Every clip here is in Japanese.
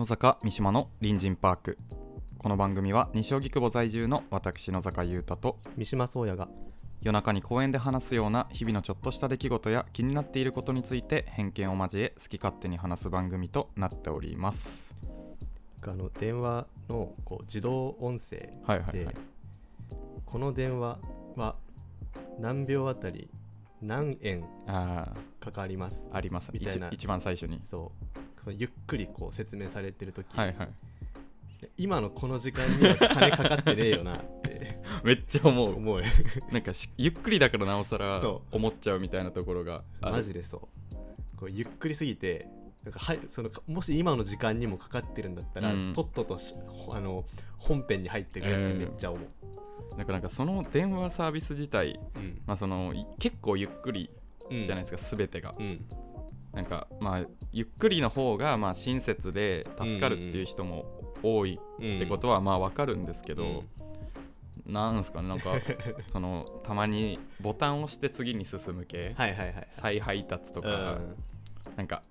野坂三島の隣人パーク。この番組は西荻窪在住の私野坂優太と三島宗也が夜中に公園で話すような日々のちょっとした出来事や気になっていることについて偏見を交え好き勝手に話す番組となっております。あの電話のこう自動音声で、はいはいはい。この電話は何秒あたり何円あかかりますーあります。みたいな。一一番最初に。そうこうゆっくりこう説明されてる時、はいはい。今のこの時間には金かかってねえよなって。めっちゃ思う。思う。なんかしゆっくりだからなおさらそ思っちゃうみたいなところがマジでそう。こうゆっくりすぎてなんかはいそのもし今の時間にもかかってるんだったら、うん。とっととしあの本編に入ってくれってめっちゃ思う、なんかなんかその電話サービス自体、うん。まあ、そのい結構ゆっくりうんじゃないですか、全てが。うんなんかまあゆっくりの方がまあ親切で助かるっていう人も多いうんってことはまあわかるんですけど、うん。なんすかねなんか そのたまにボタンを押して次に進む系、はいはいはい再配達とうか、ん。なんか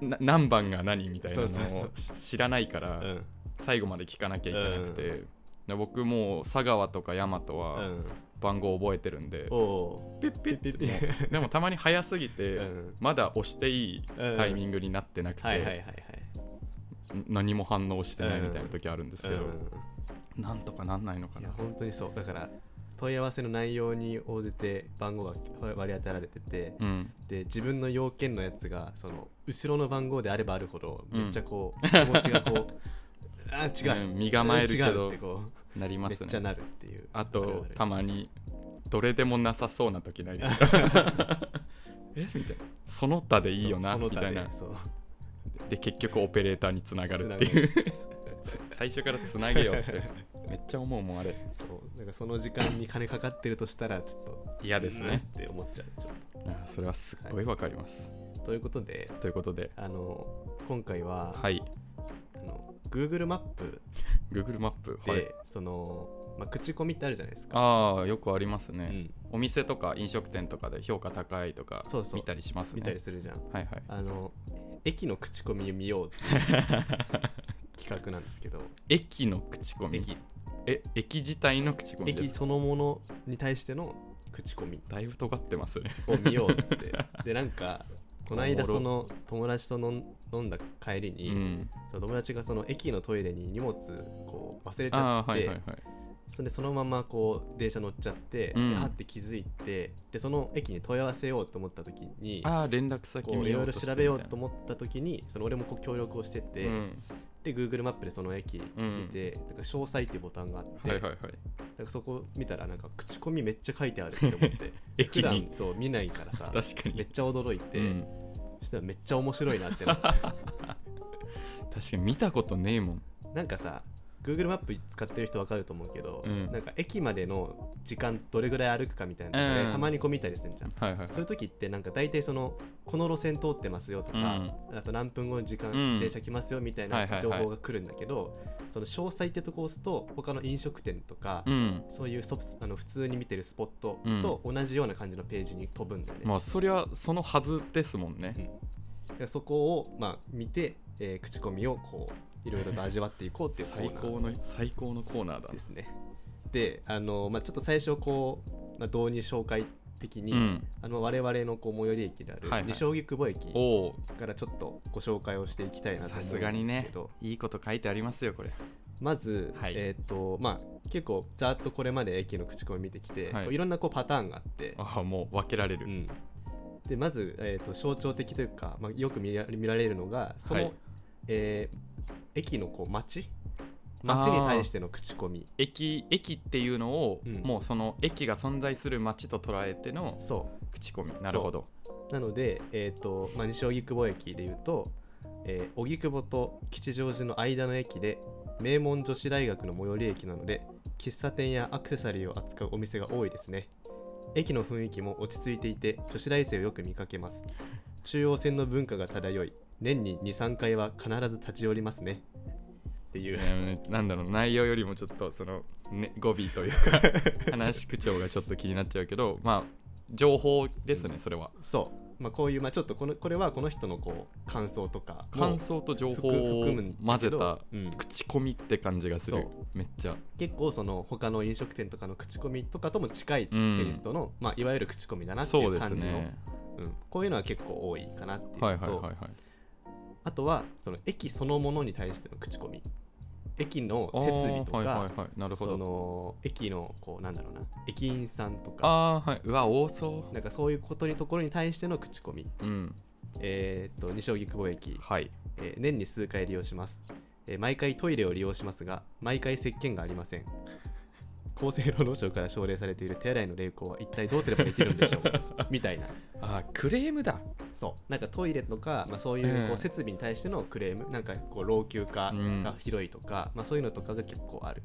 な何番が何みたいなのをし知らないから、うん。最後まで聞かなきゃいけなくて、で僕もう佐川とか大和うはん。番号覚えてるんで、おおピッピッピッピッでもたまに早すぎて、うん。まだ押していいタイミングになってなくて、何も反応してないみたいな時あるんですけど、うん。なんとかなんないのかな。本当にそう。だから問い合わせの内容に応じて番号が割り当てられてて、うん。で自分の要件のやつがその後ろの番号であればあるほどうんめっちゃこう、気持ちがこうあー違う、うん身構えるけどなりうますね。めっちゃなるっていう。あとたまにどれでもなさそうな時ないですか？え？みたいな。その他でいいよなみたいな。で結局オペレーターにつながるっていう。最初からつなげようって。めっちゃ思うもんあれ。そう。なんかその時間に金かかってるとしたらちょっと嫌ですね。うんって思っちゃうちょっあそれはすっごいわかります、とということでということで。あの今回は、はい。あの Google マップ。Google マップ？で、はい。その、まあ、口コミってあるじゃないですか。ああよくありますね、うん、お店とか飲食店とかで評価高いとか見たりしますね。見たりするじゃん。はいはい。あの駅の口コミを見ようっていう 企画なんですけど。駅の口コミ？駅。え駅自体の口コミです駅そのものに対しての口コミ。だいぶ尖ってますね。を見ようって。でなんか この間その友達と飲ん飲んだ帰りうに、ん。その友達がその駅のトイレに荷物こう忘れちゃって、はいはいはいそれでそのままこう電車乗っちゃって、うん。ではって気づいてでその駅に問い合わせようと思った時にああ連絡先いろいろ調べようとみ思った時にその俺もこう協力をしてて、うん。で Google マップでその駅見て、なんか詳細っていうボタンがあって、はいはいはい。なんかそこ見たらなんか口コミめっちゃ書いてあるって思って 駅普に段そう見ないからさ確かに。めっちゃ驚いて、うん。そしたらめっちゃ面白いなってなって。確かに見たことねえもん。なんかさ Google マップ使ってる人わかると思うけど、うん。なんか駅までの時間どれぐらい歩くかみたいなので、うん。たまにこう見たりするじゃん。はいはいそういう時ってなんか大体そのこの路線通ってますよとか、あと何分後に時間、うん。電車来ますよみたいなはいはいはい。情報が来るんだけど、その詳細ってとこを押すと他の飲食店とか、うん。そういうストップあの普通に見てるスポットと同じような感じのページに飛ぶんだよね。まあそりゃそのはずですもんね。でそこをまあ見て、えー口コミをこういろいろと味わっていこうっていうコーナー。最高の最高のコーナーだ。ですね。であの、まあ、ちょっと最初こう、まあ、導入紹介的に、うん。あの我々のこう最寄り駅であるはいはい。西荻窪駅からちょっとご紹介をしていきたいなとさ思うんすがにねですけど、いいこと書いてありますよこれ。まず、はい。えっ、とまあ結構ざっとこれまで駅の口コミ見てきて、はい。いろんなこうパターンがあって、ああもう分けられる、うん、でまず、えー、と象徴的というか、まあ、よく見ら見られるのがその、はいえー駅のこう街？街に対しての口コミ。駅駅っていうのを、うん。もうその駅が存在する街と捉えてのそ口コミ。なるほど。う。なので、えーとまあ、西荻窪駅でいうとえー荻窪、と吉祥寺の間の駅で名門女子大学の最寄り駅なので喫茶店やアクセサリーを扱うお店が多いですね。駅の雰囲気も落ち着いていて女子大生をよく見かけます。中央線の文化が漂い年に23回は必ず立ち寄りますね。っていう、ねなんだろう内容よりもちょっとその、ね、語尾というか 話し口調がちょっと気になっちゃうけどまあ情報ですねそれは。そう。まあ、こういう、まあ、ちょっとこのこれはこの人のこう感想とかも感想と情報を混ぜたうん。口コミって感じがする。そう。めっちゃ。結構その他の飲食店とかの口コミとかとも近いテイストの、まあ、いわゆる口コミだなっていそうですう感じのね。うん、こういうのは結構多いかなっていうのと、はいはいはいはいあとはその駅そのものに対しての口コミ。駅の設備とか、はいはいはい。なるほそどの駅のこうなんだろうな。駅員さんとか。ああはい。うわ多そなんかそういうことにところに対しての口コミ。ううん。えーっと西荻窪駅、はい。えー年に数回利用します、えー毎回トイレを利用しますが毎回石鹸がありません厚生労働省から奨励されている手洗いの励行は一体どうすればできるんでしょう？みたいな。あークレームだ。そう。なんかトイレとか、まあ、そういうこうん。う設備に対してのクレーム、なんかこう老朽化が広いとか、まあ、そういうのとかが結構ある。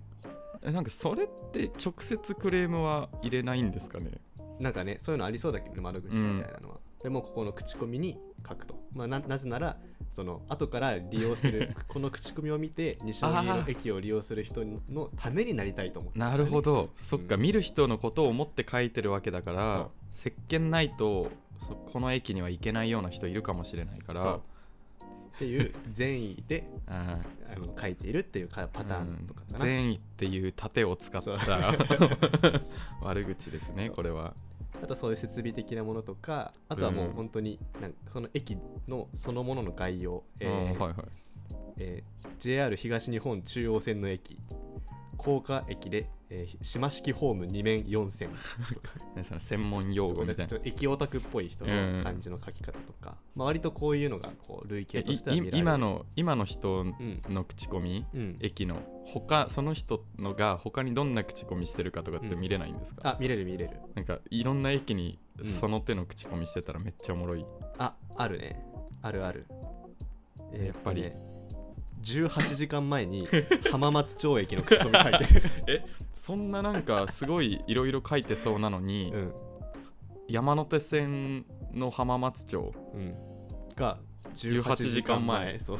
えなんかそれって直接クレームは入れないんですかね？なんかねそういうのありそうだけどね窓口みたいなのは、でもここの口コミに書くと、まあ、ななぜならその後から利用する この口コミを見て西荻の駅を利用する人のためになりたいと思って、なるほど。そっか、うん見る人のことを思って書いてるわけだから石鹸ないとそこの駅には行けないような人いるかもしれないから。っていう善意で ああの書いているっていうかパターンとかかな、善意っていう盾を使った 悪口ですねこれはあとそういう設備的なものとかあとはもう本当になんかその駅のそのものの概要、えーはいはい。えー JR 東日本中央線の駅高架駅で、えー島式ホーム2面4線。ねその専門用語みたいな。駅オタクっぽい人の感じの書き方とか、まあ、割とこういうのがこう類型としては見られる。今の今の人うんの口コミ？うん。駅の。他その人のが他にどんな口コミしてるかとかって見れないんですか、あ見れる見れる。なんかいろんな駅にうん。その手の口コミしてたらめっちゃおもろい、ああるね。あるある、えーやっぱりね18時間前に 浜松町駅の口コミ書いてる、そんななんかすごいいろいろ書いてそうなのに、うん。山手線の浜松町うん、が18 18時間前。時そう。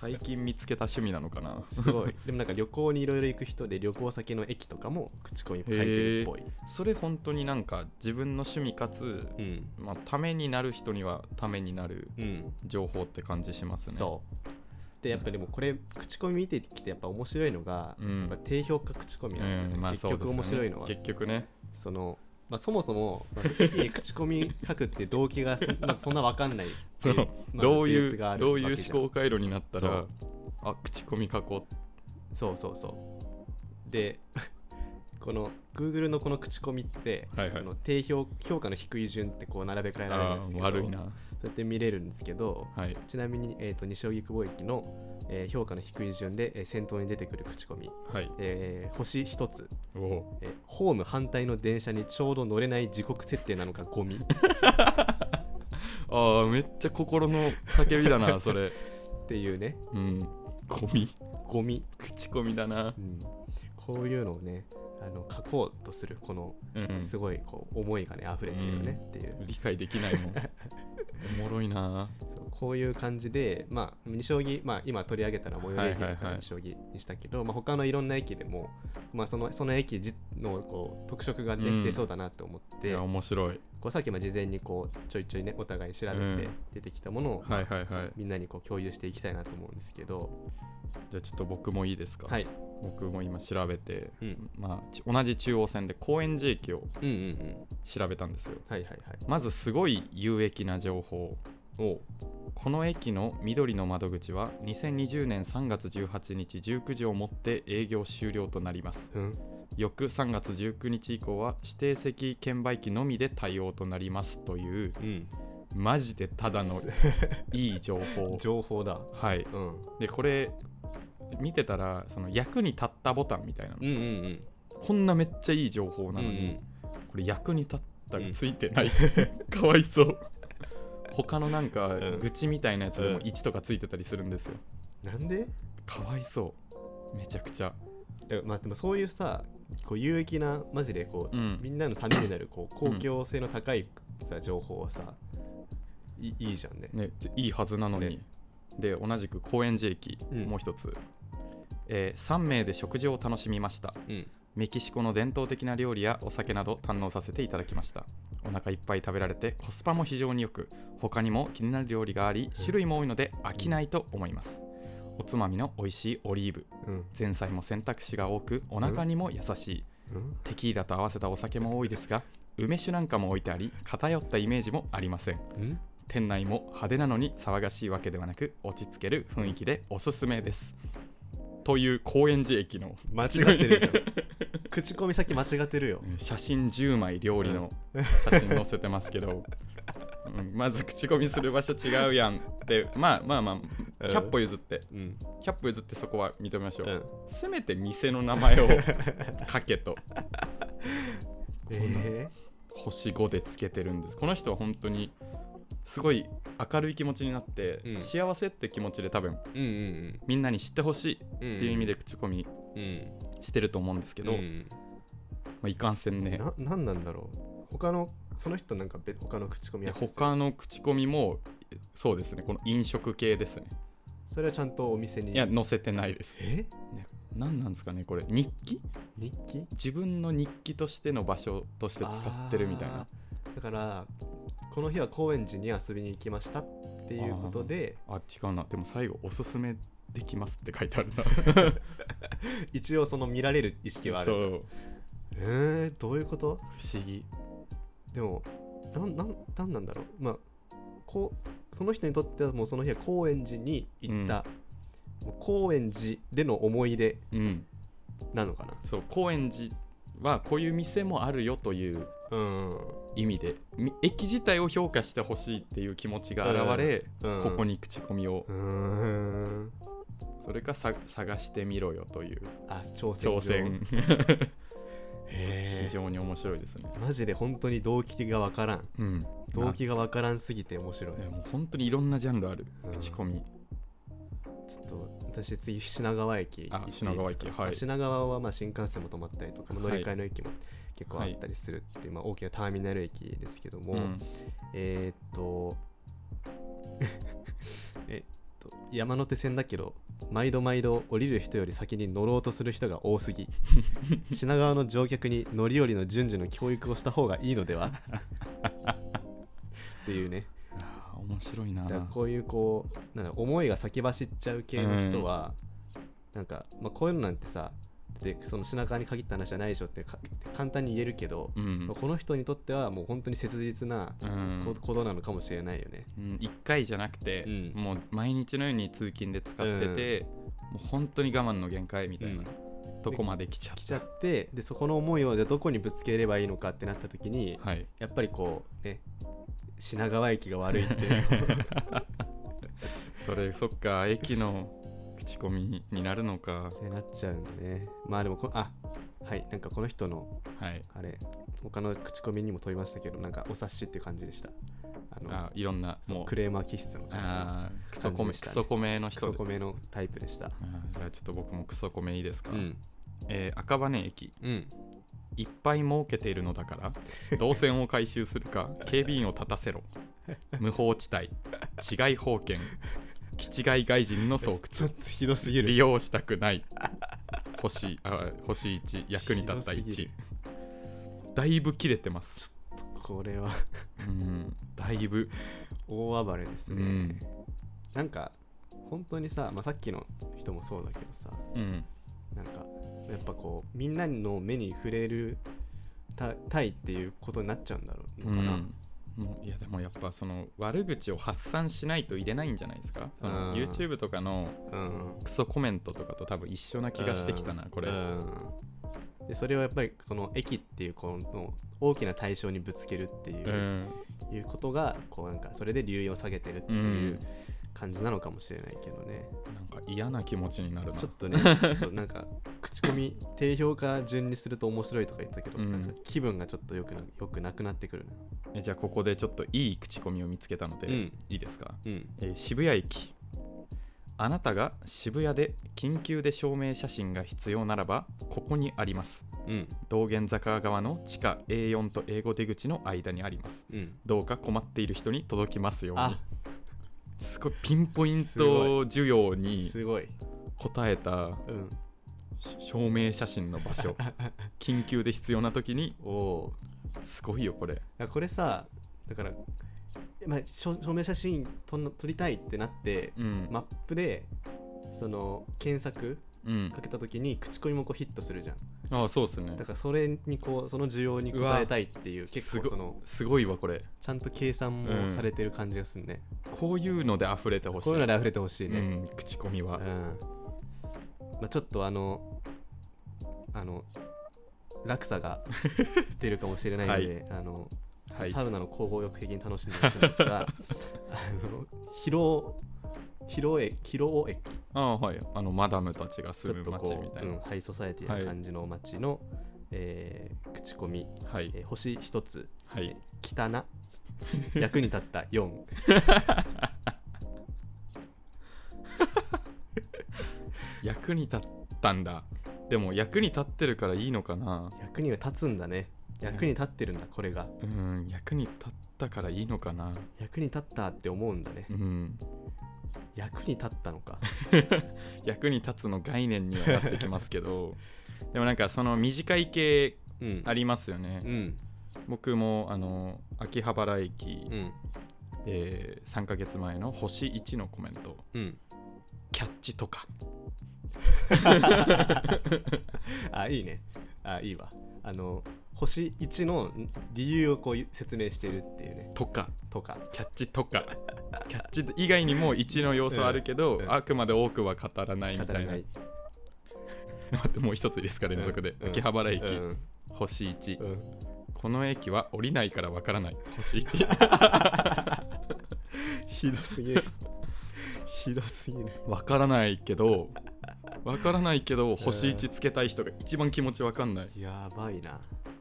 最近見つけた趣味なのかな。すごい。でもなんか旅行にいろいろ行く人で旅行先の駅とかも口コミ書いてるっぽい、それ本当になんか自分の趣味かつ、うん。まあ、ためになる人にはためになるうん。情報って感じしますね。そうでやっぱでもこれ口コミ見てきてやっぱ面白いのが、うん。やっぱ低評価口コミなんですよね、うんまあ結局面白いのは。結局ね。その、まあ、そもそも、まあ、口コミ書くって動機がそ, まあ、そんな分かんないそのまずどういうどういう思考回路になったらあ口コミ書こそうそうそう。で この Google のこの口コミって、はいはい。その低評評価の低い順ってこう並べ替えうられるんあですけどー悪いなそうやって見れるんですけどはい。ちなみに、えー、と西荻窪駅の、えー評価の低い順で、えー先頭に出てくる口コミ、はい。えー星1つ、おお。えーホーム反対の電車にちょうど乗れない時刻設定なのかゴミ。っ あーめっちゃ心の叫びだな それ。ていうね。うん。ゴミ。ゴミ、口コミだな。うん、こういうのをねあの書こうとするこのうん。すごいこう思いがね溢れてるよねっていう、理解できないもん。おもろいな。こういう感じで、まあ、西荻、まあ、今取り上げたのは最寄り駅だかはいはいはい。ら西荻にしたけど、まあ、他のいろんな駅でも、まあ、そのその駅じのこう特色が、ねうん。出そうだなと思っていや面白い。こうさっきも事前にこうちょいちょいねお互い調べうん。て出てきたものを、はいはいはい。みんなにこう共有していきたいなと思うんですけど、じゃあちょっと僕もいいですか？はい、僕も今調べてうん、まあち同じ中央線で高円寺駅を調べたんですよ。はいはいはい。まずすごい有益な情報。お。うこの駅の緑の窓口は2020年3月18日19時をもって営業終了となります。うん。翌3月19日以降は指定席券売機のみで対応となりますといううん。マジでただのいい情報。情報だ。はい。うん。でこれ見てたらその役に立ったボタンみたいなのこんなめっちゃいい情報なのに、これ役に立ったがついてない、かわいそう。他のなんかうん。愚痴みたいなやつでもうん。1とかついてたりするんですよ。なんで？かわいそう。めちゃくちゃ。でまあでもそういうさこう有益なマジでこう、うん。みんなのためになるこう公共性の高いさ、情報はさいいいじゃんね。ねいいはずなのに。で同じく高円寺駅、うん。もう一つ。えー3名で食事を楽しみました。うんメキシコの伝統的な料理やお酒など堪能させていただきました。お腹いっぱい食べられてコスパも非常によく他にも気になる料理があり種類も多いので飽きないと思います。おつまみの美味しいオリーブ。うん。前菜も選択肢が多くお腹にも優しい。うん。テキーラと合わせたお酒も多いですが梅酒なんかも置いてあり偏ったイメージもありません。うん。店内も派手なのに騒がしいわけではなく落ち着ける雰囲気でおすすめです。という高円寺駅の間違ってるじゃん 口コミさっき間違ってるよ。写真10枚料理の写真載せてますけど、うんまず口コミする場所違うやん。ってまあまあまあ100歩譲って。うん。100歩譲ってそこは認めましょう、うん。せめて店の名前を 書けと。え星5でつけてるんです。この人は本当にすごい明るい気持ちになって、うん。幸せって気持ちで多分ーうんうん。みんなに知ってほしいうんっていう意味で口コミうんしてると思うんですけど、うん。まあ、いかんせんね。ななんなんだろう。他のその人なんか別他の口コミや他の口コミもそうですね。この飲食系ですね。それはちゃんとお店に。いや載せてないです、え？ね、何なんですかねこれ。日記？日記？自分の日記としての場所として使ってるみたいな。だからこの日は高円寺に遊びに行きましたっていうことで。あ違うな。でも最後おすすめできますって書いてあるな。一応その見られる意識はあるそう。えー、どういうこと？不思議。でもなんなんなんなんだろう。まあこうその人にとってはもうその日は高円寺に行った、もう高円寺での思い出うん。なのかな？そう高円寺はこういう店もあるよといううん。意味でみ駅自体を評価してほしいっていう気持ちが現れ、うん。ここに口コミをそれかさ探してみろよという。あ挑戦状。挑戦。へ非常に面白いですね。ーマジで本当に動機がわからん。うん。動機がわからんすぎて面白い。もう本当にいろんなジャンルある。うん。口コミ。ちょっと私次品川駅行って品川駅はい。品川はまあ新幹線も止まったりとかはい。乗り換えの駅も結構あったりするっていう、まあ、大きなターミナル駅ですけども、うん。えーっと えっと山手線だけど毎度毎度降りる人より先に乗ろうとする人が多すぎ。品川の乗客に乗り降りの順序の教育をした方がいいのでは？っていうね。面白いな。だからこういうこうなんだ思いが先走っちゃう系の人は、なんか、まあ、こういうのなんてさでその品川に限った話じゃないでしょってか簡単に言えるけど、うん。まあこの人にとってはもう本当に切実なうん。こことなのかもしれないよね。うん、1回じゃなくて、うん。もう毎日のように通勤で使ってて、もう本当に我慢の限界みたいな、うん。とこまで来ちゃっ来ちゃってでそこの思いをじゃあどこにぶつければいいのかってなった時に、たはい。やっぱりこうね品川駅が悪いっていう。それそっか駅の口コミになるのか。ってなっちゃうんだね。まあでもこあはい。なんかこの人のはい。あれ他の口コミにも問いましたけどなんかお察しって感じでした。あのあいろんなもう。クレーマー気質の感あークソコね。クソコメのじク人で。ソコメのタイプでした。じゃあちょっと僕もクソコメいいですか、うん。えー赤羽駅。うん。いっぱい儲けているのだから 動線を回収するか警備員を立たせろ。無法地帯。違い保険気違い外人の巣窟。ちょっとひどすぎる。利用したくない。星あ星1役に立った1ひどすぎる。だいぶ切れてます。これは。うんだいぶ。大暴れですね、うん。なんか本当にさ、まあ、さっきの人もそうだけどさ。うん。なんかやっぱこうみんなの目に触れるたたいっていうことになっちゃうんだろううのかな、んもういやでもやっぱその悪口を発散しないと入れないんじゃないですか？そのうん。YouTube とかのうん。クソコメントとかと多分一緒な気がしてきたなこれ。うん。でそれをやっぱりその駅っていうこの大きな対象にぶつけるっていう,、うん。いうことがこうなんかそれで流飲を下げてるってういうん感じなのかもしれないけどね、なんか嫌な気持ちになるな。ちょっとねちょっとなんか口コミ 低評価順にすると面白いとか言ったけど、うん。なんか気分がちょっとよくなよくなくなってくるな。えじゃあここでちょっといい口コミを見つけたので、うん。いいですか、うん。えー渋谷駅。あなたが渋谷で緊急で証明写真が必要ならばここにあります。うん。道玄坂側の地下 A4 と英語出口の間にあります。うん。どうか困っている人に届きますように。あすごいピンポイント需要にすごい。答えたうん。し証明写真の場所。緊急で必要な時に。おお。すごいよこれ。ーこれさだから、まあ、証証明写真撮撮りたいってなってうん、マップでその検索うんかけた時に口コミもこうヒットするじゃん。ああそうっすね。だからそれにこうその需要に応えたいっていう結構そのすごいわこれ。ちゃんと計算もされてる感じがするね、こういうので溢れてほしい。こういうので溢れてほしいね、うん、口コミは。うん。まあ、ちょっとあのあの落差が出るかもしれないので、あのはい。サウナの広報浴的に楽しんでほしいんですが あの広広駅広尾駅。ああはい。あのマダムたちが住む町こう、みたいな、うん、ハイソサエティな感じの街の、えー口コミ、はい。えー星一つ、はい。汚 役に立った。4 役に立ったんだ。でも役に立ってるからいいのかな。役には立つんだね役に立ってるんだこれが。うん役に立ったからいいのかな。役に立ったって思うんだね。うん。役に立ったのか。役に立つの概念にはなってきますけど。でもなんかその短い系うん。ありますよね、うん。僕もあの秋葉原駅、うん。えー3ヶ月前の星1のコメント。うん。キャッチとか。あいいね。あいいわ。あの星1の理由をこう説明してるっていうね。とか。とか。キャッチとか。キャッチ以外にも1の要素はあるけど、うん。うんあくまで多くは語らないみたいな。待ってもう一ついいですか連続で、うん。秋葉原駅、うん。星1、うん。この駅は降りないからわからない。星1 ひどすぎる。ひどすぎる。わからないけどわからないけど星1つけたい人が一番気持ちわかんない。やばいな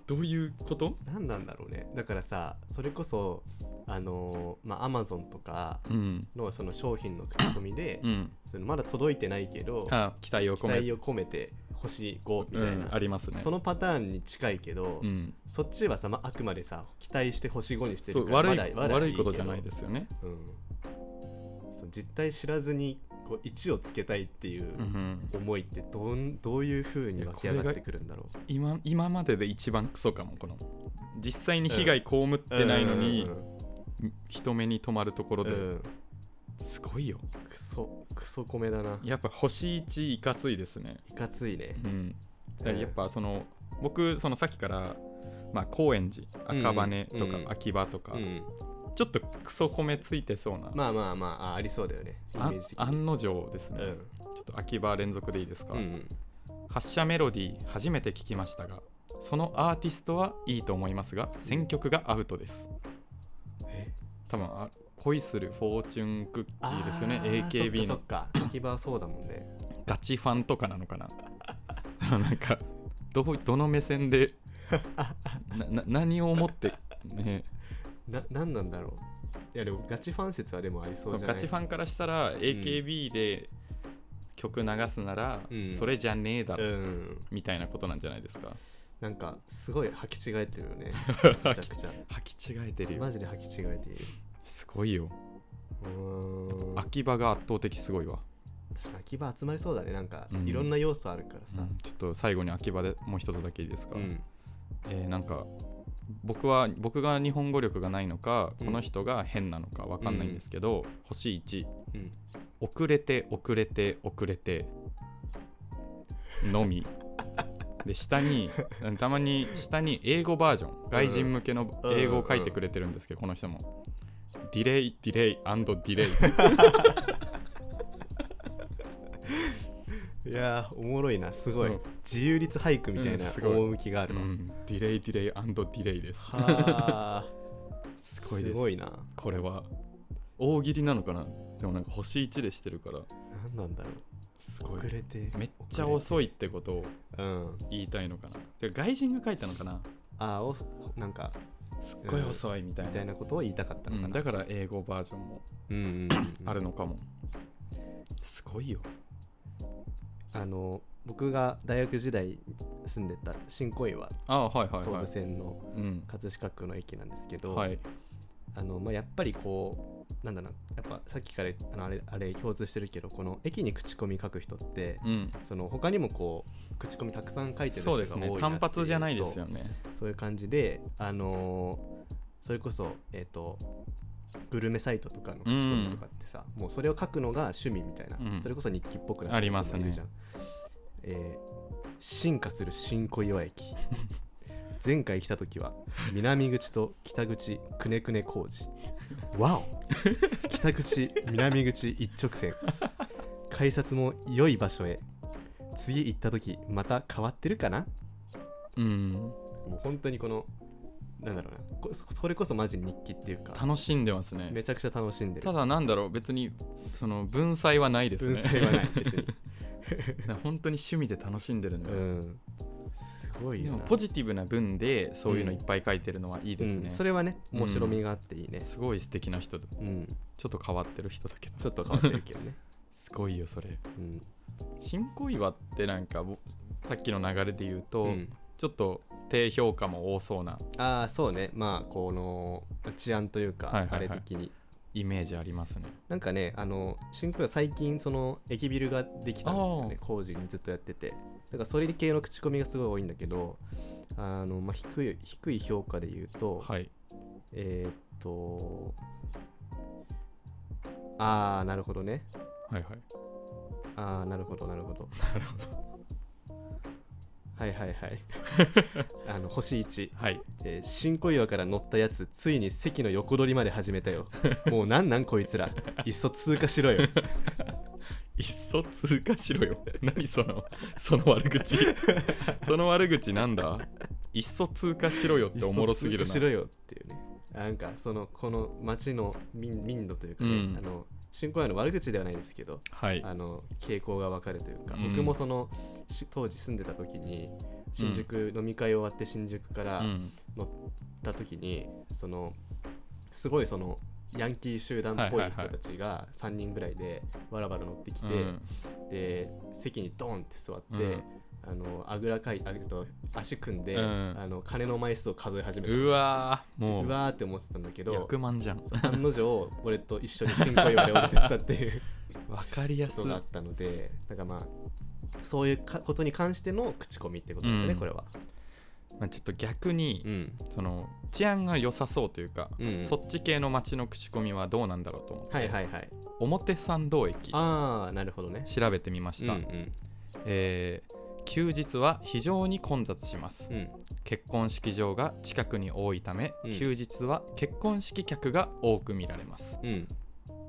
どういうこと？何なんだろうね。だからさそれこそあのーまあアマゾンとかうん。のその商品の口コミで、うん。そのまだ届いてないけどあ期待を込めて。星5みたいな、うん、ありますね。そのパターンに近いけど、うん、そっちはさ、まあ、あくまでさ期待して星5にしてるから悪い悪いことじゃないですよね、うん、そう実態知らずにこう1をつけたいっていう思いってどんどういう風に湧き上がってくるんだろう。今今までで一番クソかもこの。実際に被害被ってないのに、人目に留まるところで、うんすごいよ。クソクソ米だな。やっぱ星1いかついですね。いかついね。うん。やっぱその僕そのさっきからまあ高円寺赤羽とかうん。秋葉とか、うんちょっとクソ米ついてそうな、まあまあまああありそうだよね。イメあージ的に。案の定ですね、うん。ちょっと秋葉連続でいいですか、うん発射メロディー初めて聞きましたがそのアーティストはいいと思いますが選曲がアウトです。え？多分あ恋するフォーチュンクッキーですよね。AKB の。そっかそっか。秋葉はそうだもんね。ガチファンとかなのかな？なんかどうどの目線で なな何を思ってねな何なんだろう。いやでもガチファン説はでもありそそううじゃない。ガチファンからしたら AKB で曲流すなら、うん。それじゃねえだろ、うん。みたいなことなんじゃないですか。なんかすごい履き違えてるよね。めちゃくちゃ。履き違えてるよ。マジで履き違えている。すごいよ。うーん。秋葉が圧倒的すごいわ、確かに秋葉集まりそうだね。なんかうん。いろんな要素あるからさ。うん。ちょっと最後に秋葉でもう一つだけいいですか、うん。えーなんか僕は僕が日本語力がないのかうん。この人が変なのかわかんないんですけど、星1うん。遅れて遅れて遅れてのみ。で下に たまに下に英語バージョン。外人向けの英語を書いてくれてるんですけどこの人も。ディレイディレイディレイ いやーおもろいなすごい。うん。自由律俳句みたいな趣があるわ。うん。 delay delay delay です。はあ すごいです。すごいな。これは大喜利なのかな？でもなんか星1でしてるから。何なんだろう。すごい。遅れてめっちゃ遅いいってことをうん。言いたいのかな？で外人が書いたのかな？あーおなんかすっごい遅いみたいな、みたいなことを言いたかったのかな。うんだから英語バージョンもうんうんうん。あるのかも、すごいよあの僕が大学時代住んでた新小岩。あはいはい総武はい線のうん。葛飾区の駅なんですけど、はい。あの、まあ、やっぱりこうなんだろうやっぱさっきからあのあれあれ共通してるけどこの駅に口コミ書く人ってうん。その他にもこう口コミたくさん書いてる人が多いなっていうそうですね。単発じゃないですよね。そう。そういう感じであのーそれこそえっ、とグルメサイトとかの口コミとかってさ、もうそれを書くのが趣味みたいな、うん。それこそ日記っぽくなってありますね。るじゃんえー進化する新小岩駅。前回来た時は南口と北口くねくね工事。わお。北口南口一直線。改札も良い場所へ。次行った時また変わってるかな？うん。もう本当にこのなんだろうな。こそそれこそマジ日記っていうか。楽しんでますね。めちゃくちゃ楽しんでる。ただなんだろう別にその文才はないですね。文才はない別に。本当に趣味で楽しんでるんだ。よ、うん。すごいでもポジティブな文でそういうのいっぱい書いてるのはいいですね、うん。それはね面白みがあっていいね。すごい素敵な人だ。うん、ちょっと変わってる人だけど。ちょっと変わってるけどね、すごいよそれ。うん。新小岩ってなんかぼさっきの流れで言うと、うんちょっと低評価も多そうなああそうね。まあこの治安というか、はいはいはい。あれ的に。イメージありますね。なんかねあの新小岩最近その駅ビルができたんですよね。工事にずっとやってて。だからそれ系の口コミがすごい多いんだけどあの、まあ、低い低い評価で言うと、はい。えーっとああなるほどね。はいはい。ああなるほどなるほど。なるほど はいはいはい。あの星1、はい。えー新小岩から乗ったやつついに席の横取りまで始めたよ。もうなんなんこいつら。いっそ通過しろよ。いっそ通過しろよ。何そのその悪口。その悪口なんだ。いっそ通過しろよっておもろすぎるな。いっそ通過しろよっていうね。なんかそのこの街の民民度というかね、うん。あの新小岩の悪口ではないですけどはい。あの傾向がわかるというか、うん。僕もそのし当時住んでた時に新宿、飲み会終わって新宿からうん。乗った時に、そのすごいそのヤンキー集団っぽい人たちが3人ぐらいでわらわら乗ってきて、うん。で席にドンって座って、うんあのあぐらかいあと足組んで、うん。あの金の枚数を数え始めた。うわーもう。うわーって思ってたんだけど役満じゃん。案の定俺と一緒に新小岩で踊ってたっていう。わかりやすい。ことがあったのでだからまあそういうかことに関しての口コミってことですね、うん。これは。まあちょっと逆に、うん。その治安が良さそうというか、うんそっち系の街の口コミはどうなんだろうと思って、はいはいはい。表参道駅ああなるほどね。調べてみました、うんうん。えー休日は非常に混雑します。うん。結婚式場が近くに多いため、うん。休日は結婚式客が多く見られます。うん。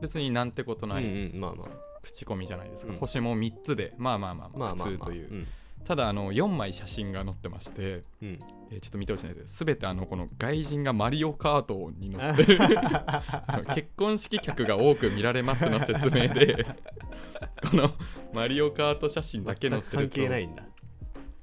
別になんてことないうんうん。まあまあ。口コミじゃないですか、うん。星も3つでまあまあまあまあまあまあまあ。普通という、うん。ただあの4枚写真が載ってまして、うん。えーちょっと見てほしいんですけど全てあのこの外人がマリオカートに乗って 結婚式客が多く見られますの説明で このマリオカート写真だけ載せ全ると。く関係ないんだ。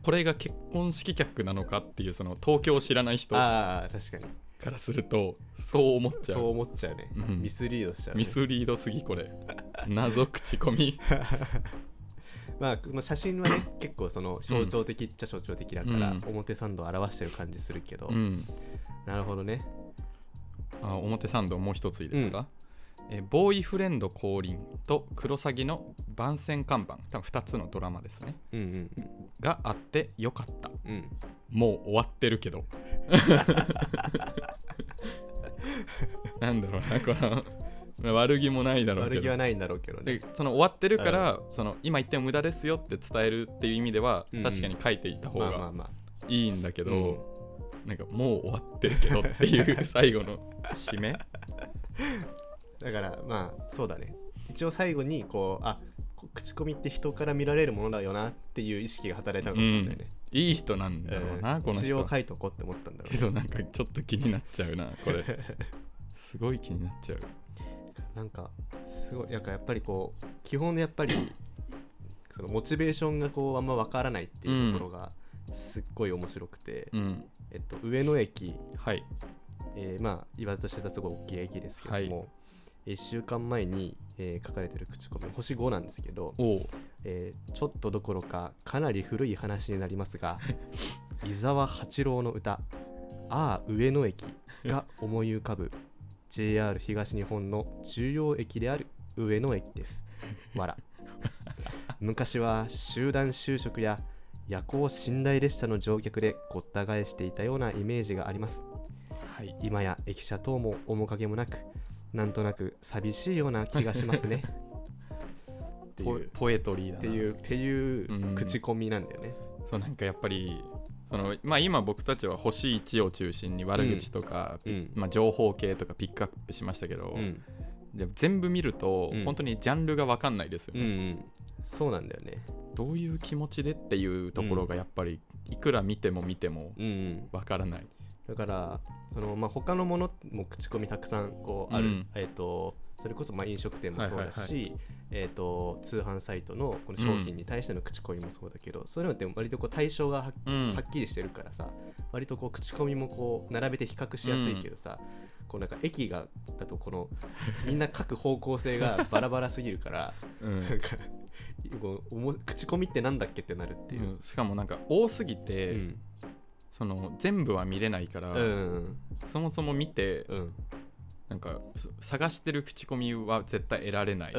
これが結婚式客なのかっていうその東京を知らない人かああ確かに。らするとそう思っちゃそうう思っちゃうね。うん。ミスリードしちゃう、ね。ミスリードすぎこれ。謎口コミ。まあ、まあ写真はね 結構その象徴的っちゃ象徴的だから、うん。表参道を表してる感じするけど、うん。なるほどね。あ表参道もう一ついいですか、えーボーイフレンド降臨とクロサギの番宣看板。多分2つのドラマですね。うんうんがあってよかった。うん。もう終わってるけど。なんだろうなこの。まあ悪気もないだろうけど。悪気はないんだろうけどね。でその終わってるから、その今言っても無駄ですよって伝えるっていう意味では、うん。確かに書いていた方がまあまあまあ。いいんだけど、うん。なんかもう終わってるけどっていう 最後の締めだからまあそうだね。一応最後にこうあこ口コミって人から見られるものだよなっていう意識が働いたのかもしれないね、いい人なんだろうな、うん。この人。は一応書いとこうって思ったんだろうね。けどなんかちょっと気になっちゃうなこれ。すごい気になっちゃう。なんかすごいなんかやっぱりこう基本やっぱりそのモチベーションがこうあんま分からないっていうところがすっごい面白くて、うん。えっと、上野駅、はい。えーまあ言わずとしてたすごい大きい駅ですけども、はい1週間前に、えー書かれてる口コミ星5なんですけど、おうえーちょっとどころかかなり古い話になりますが 伊沢八郎の歌「ああ上野駅」が思い浮かぶ JR 東日本の重要駅である上野駅です。わら。昔は集団就職や夜行寝台列車の乗客でごった返していたようなイメージがあります。はい今や駅舎等も面影もなく、なんとなく寂しいような気がしますね。っていう。ポポエトリーだな。っていうっていううん。口コミなんだよね。そうなんかやっぱりそのまあ今僕たちは星1を中心に悪口とか、うん。まあ、情報系とかピックアップしましたけど、うん。全部見ると、うん。本当にジャンルが分かんないですようんうね、ん、そうなんだよね。どういう気持ちでっていうところがやっぱりいくら見ても見てもうんうん、分からない、だからその、まあ、他のものも口コミたくさんこうある、うん。えっとそれこそまあ飲食店もそうだし、はい。はいえっと通販サイトのこの商品に対しての口コミもそうだけど、そういうのって割とこう対象がはっ,、うん。はっきりしてるからさ割とこう口コミもこう並べて比較しやすいけどさ、こうなんか駅がだとこのみんな書く方向性がバラバラすぎるから うん。なんかこうおも口コミってなんだっけってなるっていう。うん。しかもなんか多すぎて、うんその全部は見れないから、うんそもそも見てうん。なんかそ探してる口コミは絶対得られない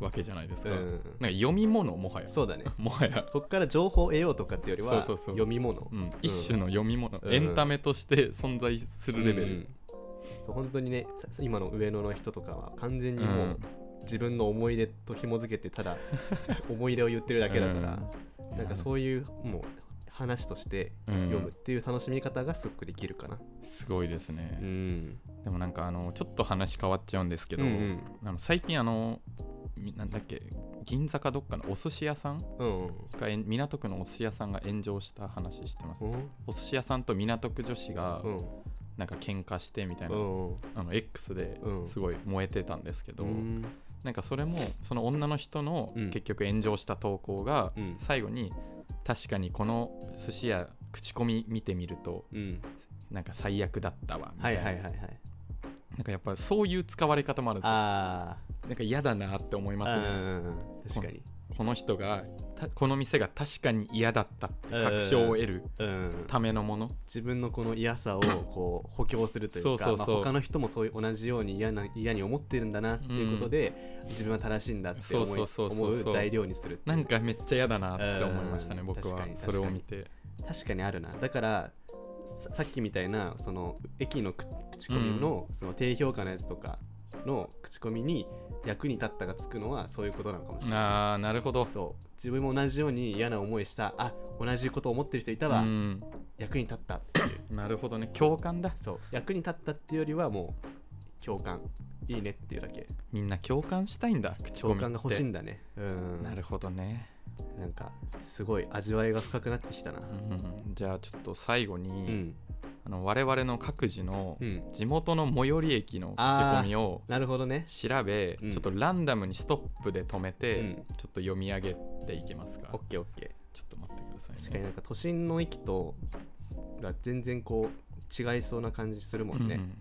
わけじゃないですか,、なんか読み物もはや。そうだね。もはや、こっから情報を得ようとかっていうよりはそうそうそう。読み物、うん、一種の読み物、うんエンタメとして存在するレベル、うん。そう本当にねさ今の上野の人とかは完全にもう、うん。自分の思い出と紐づけてただ 思い出を言ってるだけだから、なんかそういうもう話として読むっていう楽しみ方がすごくできるかな。すごいですね、うん。でもなんかあのちょっと話変わっちゃうんですけど、うんうんあの最近あのみなんだっけ銀座かどっかのお寿司屋さんうん。が港区のお寿司屋さんが炎上した話してます、うん。お寿司屋さんと港区女子がうん。なんか喧嘩してみたいな、うん。あの X でうんすごい燃えてたんですけど、うん。なんかそれもその女の人のうん結局炎上した投稿がうん最後に確かにこの寿司屋口コミ見てみるとうん。なんか最悪だったわみたいなはいはいはいはい。なんかやっぱそういう使われ方もあるんですよあなんか嫌だなって思いあ。ますね確かに。この人がたこの店が確かに嫌だったって確証を得るうん。ためのもの。自分のこの嫌さを こう補強するというかそうそうそう。まあ他の人もそういう同じように嫌な嫌に思ってるんだなっていうことで、自分は正しいんだって思う材料にするなんかめっちゃ嫌だなって思いましたねうん。僕は。それを見て。確かにあるな。だからささっきみたいなその駅のく口コミの,、その低評価のやつとかの口コミに役に立ったがつくのはそういうことなのかもしれない。ああなるほど。そう。自分も同じように嫌な思いした。あ同じことを思ってる人いたわ、うん。役に立ったっていう。なるほどね。共感だ。そう。役に立ったっていうよりはもう共感。いいねっていうだけ。みんな共感したいんだ口コミ共感が欲しいんだね。うん。なるほどね、なんかすごい味わいが深くなってきたな。うん、じゃあちょっと最後に、うんあの我々の各自のうん。地元の最寄り駅の口コミをなるほどね。調べ、うん。ちょっとランダムにストップで止めて、うん。ちょっと読み上げていけますか。オッケーオッケちょっと待ってくださーいね。確かになんか都心の駅とが全然こう違いそうな感じするもんね、うん。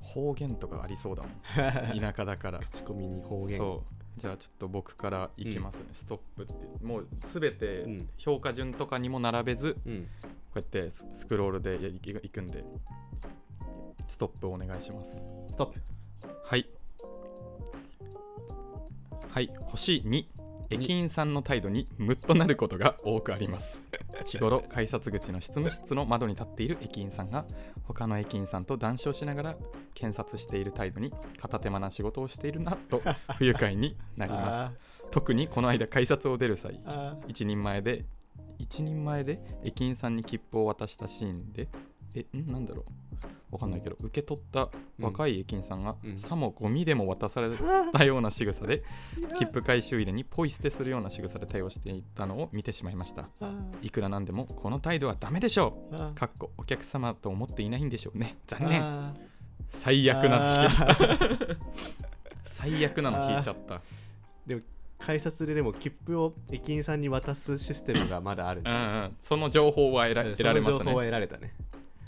方言とかありそうだもん。田舎だから。口コミに方言。そうじゃあちょっと僕からいきますね、ストップって。もうすべてうん評価順とかにも並べず、うん。こうやってススクロールでいくんでストップお願いします。ストップ。はい。はい。星2駅員さんの態度にムッとなることが多くあります。日頃改札口の執務室の窓に立っている駅員さんが他の駅員さんと談笑しながら検察している態度に片手間な仕事をしているなと不愉快になります。特にこの間改札を出る際一人前で一人前で駅員さんに切符を渡したシーンでえん？なんだろう？わかんないけど受け取った若い駅員さんが、うん。さもゴミでも渡されたような仕草で 切符回収入れにポイ捨てするような仕草で対応していたのを見てしまいました。あいくらなんでもこの態度はダメでしょーうかっこお客様と思っていないんでしょうね。残念。あ最悪なの引きました。最悪なの引いちゃった。ー。改札ででも切符を駅員さんに渡すシステムがまだあるんうだんうん。その情報は得らうん得られま情報はね得られたね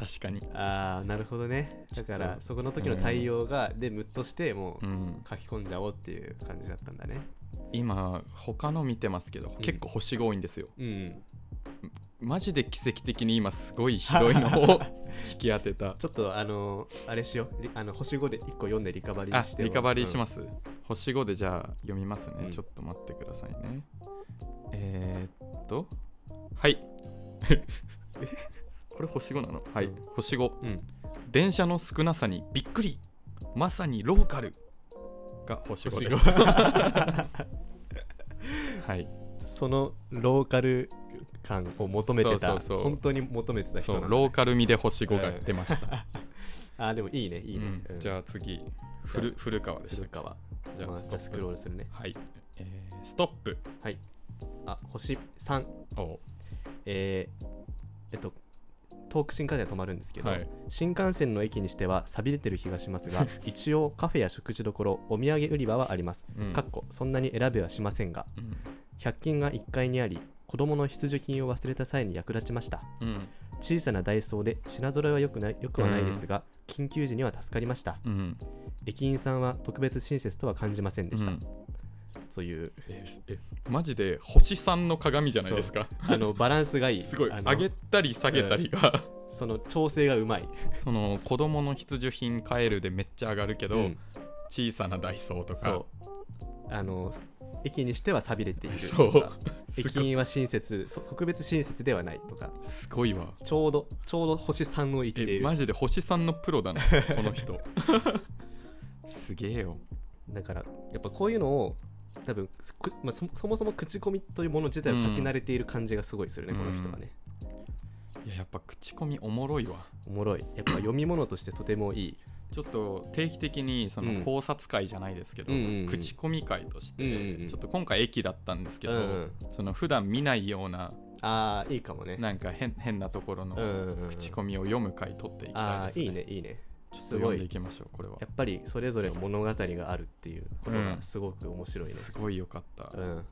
確かに。ああなるほどね。だからそこの時の対応が、でムッとしてもううん。書き込んじゃおうっていう感じだったんだね。今他の見てますけど、ん。結構星が多いんですよ。うん。マジで奇跡的に今すごい広いのを 引き当てた。ちょっとあのーあれしよう。リあの星5で1個読んでリカバリーあしてリカバリーしす、ます、星5でじゃあ読みますね、うん。ちょっと待ってくださいね。えー、っと。はい これ星5なの？はい、うん。星5うんうん。電車の少なさにびっくり。まさにローカルが星5星です。5 はい。そのローカル感を求めてた。そうそう本当に求めてた人なローカル味で星5が出ました、あでもいいねいいね、うん。じゃあ次古古川でした。古川。じゃまあスクロールするね。はい、えーストップ。はい。あ星3おえーえっと東北新幹線は止まるんですけど、はい。新幹線の駅にしては錆びれてる気がしますが 一応カフェや食事処お土産売り場はあります、うん。かっこそんなに選べはしませんがうん。100均が1階にあり子供の必需品を忘れた際に役立ちました。うん。小さなダイソーで品揃えはよくないよくはないですが、緊急時には助かりました。うん。駅員さんは特別親切とは感じませんでした、うんそういうええマジで星3の鏡じゃないですか？あのバランスがいい。すごい。上げたり下げたりが、その調整がうまい。その子供の必需品買えるでめっちゃ上がるけど、うん。小さなダイソーとか。あの駅にしては錆びれているそう。とか駅員は親切そ特別親切ではないとか。すごいわ。ちょうどちょうど星3を言っている。えマジで星3のプロだなこの人。すげえよ。だからやっぱこういうのを多分くまあ、そそもそも口コミというもの自体を書き慣れている感じがすごいするね、うん。この人はね。いややっぱ口コミおもろいわ。おもろい。やっぱ読み物としてとてもいい。ちょっと定期的にそのうん。考察会じゃないですけど、うんうんうん。口コミ会として、うんうんうん。ちょっと今回駅だったんですけど、うんうんその普段見ないようなああいいかもね。なんか変変なところのうんうんうん。口コミを読む会取っていきたいです、ね。いいねいいね。ちょっとすごい。きましょうこれは。やっぱりそれぞれ物語があるっていうことがすごく面白いね、すごいよかった。うん。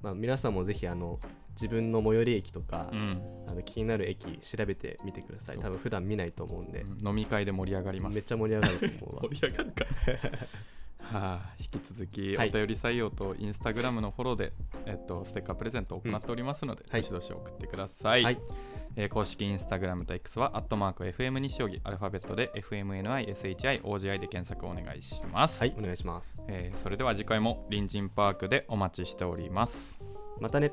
まあ、皆さんもぜひあの自分の最寄り駅とか、うん、あの気になる駅調べてみてください。多分普段見ないと思うんで、うん。飲み会で盛り上がります。めっちゃ盛り上がると思うわ。盛り上がるかはあ、引き続きおはい。便り採用とインスタグラムのフォローで、えっと、ステッカープレゼントを行っておりますので、はい。どしどし送ってください、はい。えー公式インスタグラムと X はアットマーク FM 西荻アルファベットで FMNISHIOGI で検索お願いします、はいお願いします。えーそれでは次回も隣人パークでお待ちしております。またね